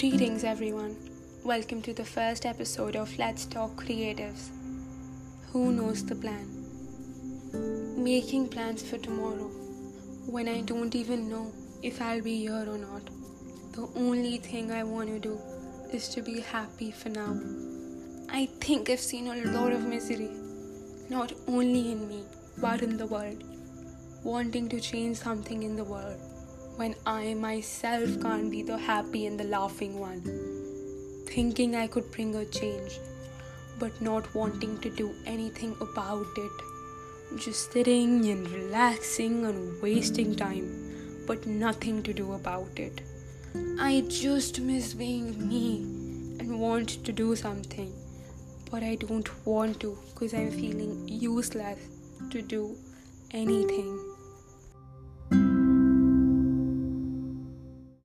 Greetings, everyone. Welcome to the first episode of Let's Talk Creatives. Who knows the plan? Making plans for tomorrow when I don't even know if I'll be here or not. The only thing I want to do is to be happy for now. I think I've seen a lot of misery, not only in me, but in the world. Wanting to change something in the world when I myself can't be the happy and the laughing one. Thinking I could bring a change, but not wanting to do anything about it. Just sitting and relaxing and wasting time, but nothing to do about it. I just miss being me and want to do something, but I don't want to because I'm feeling useless to do anything.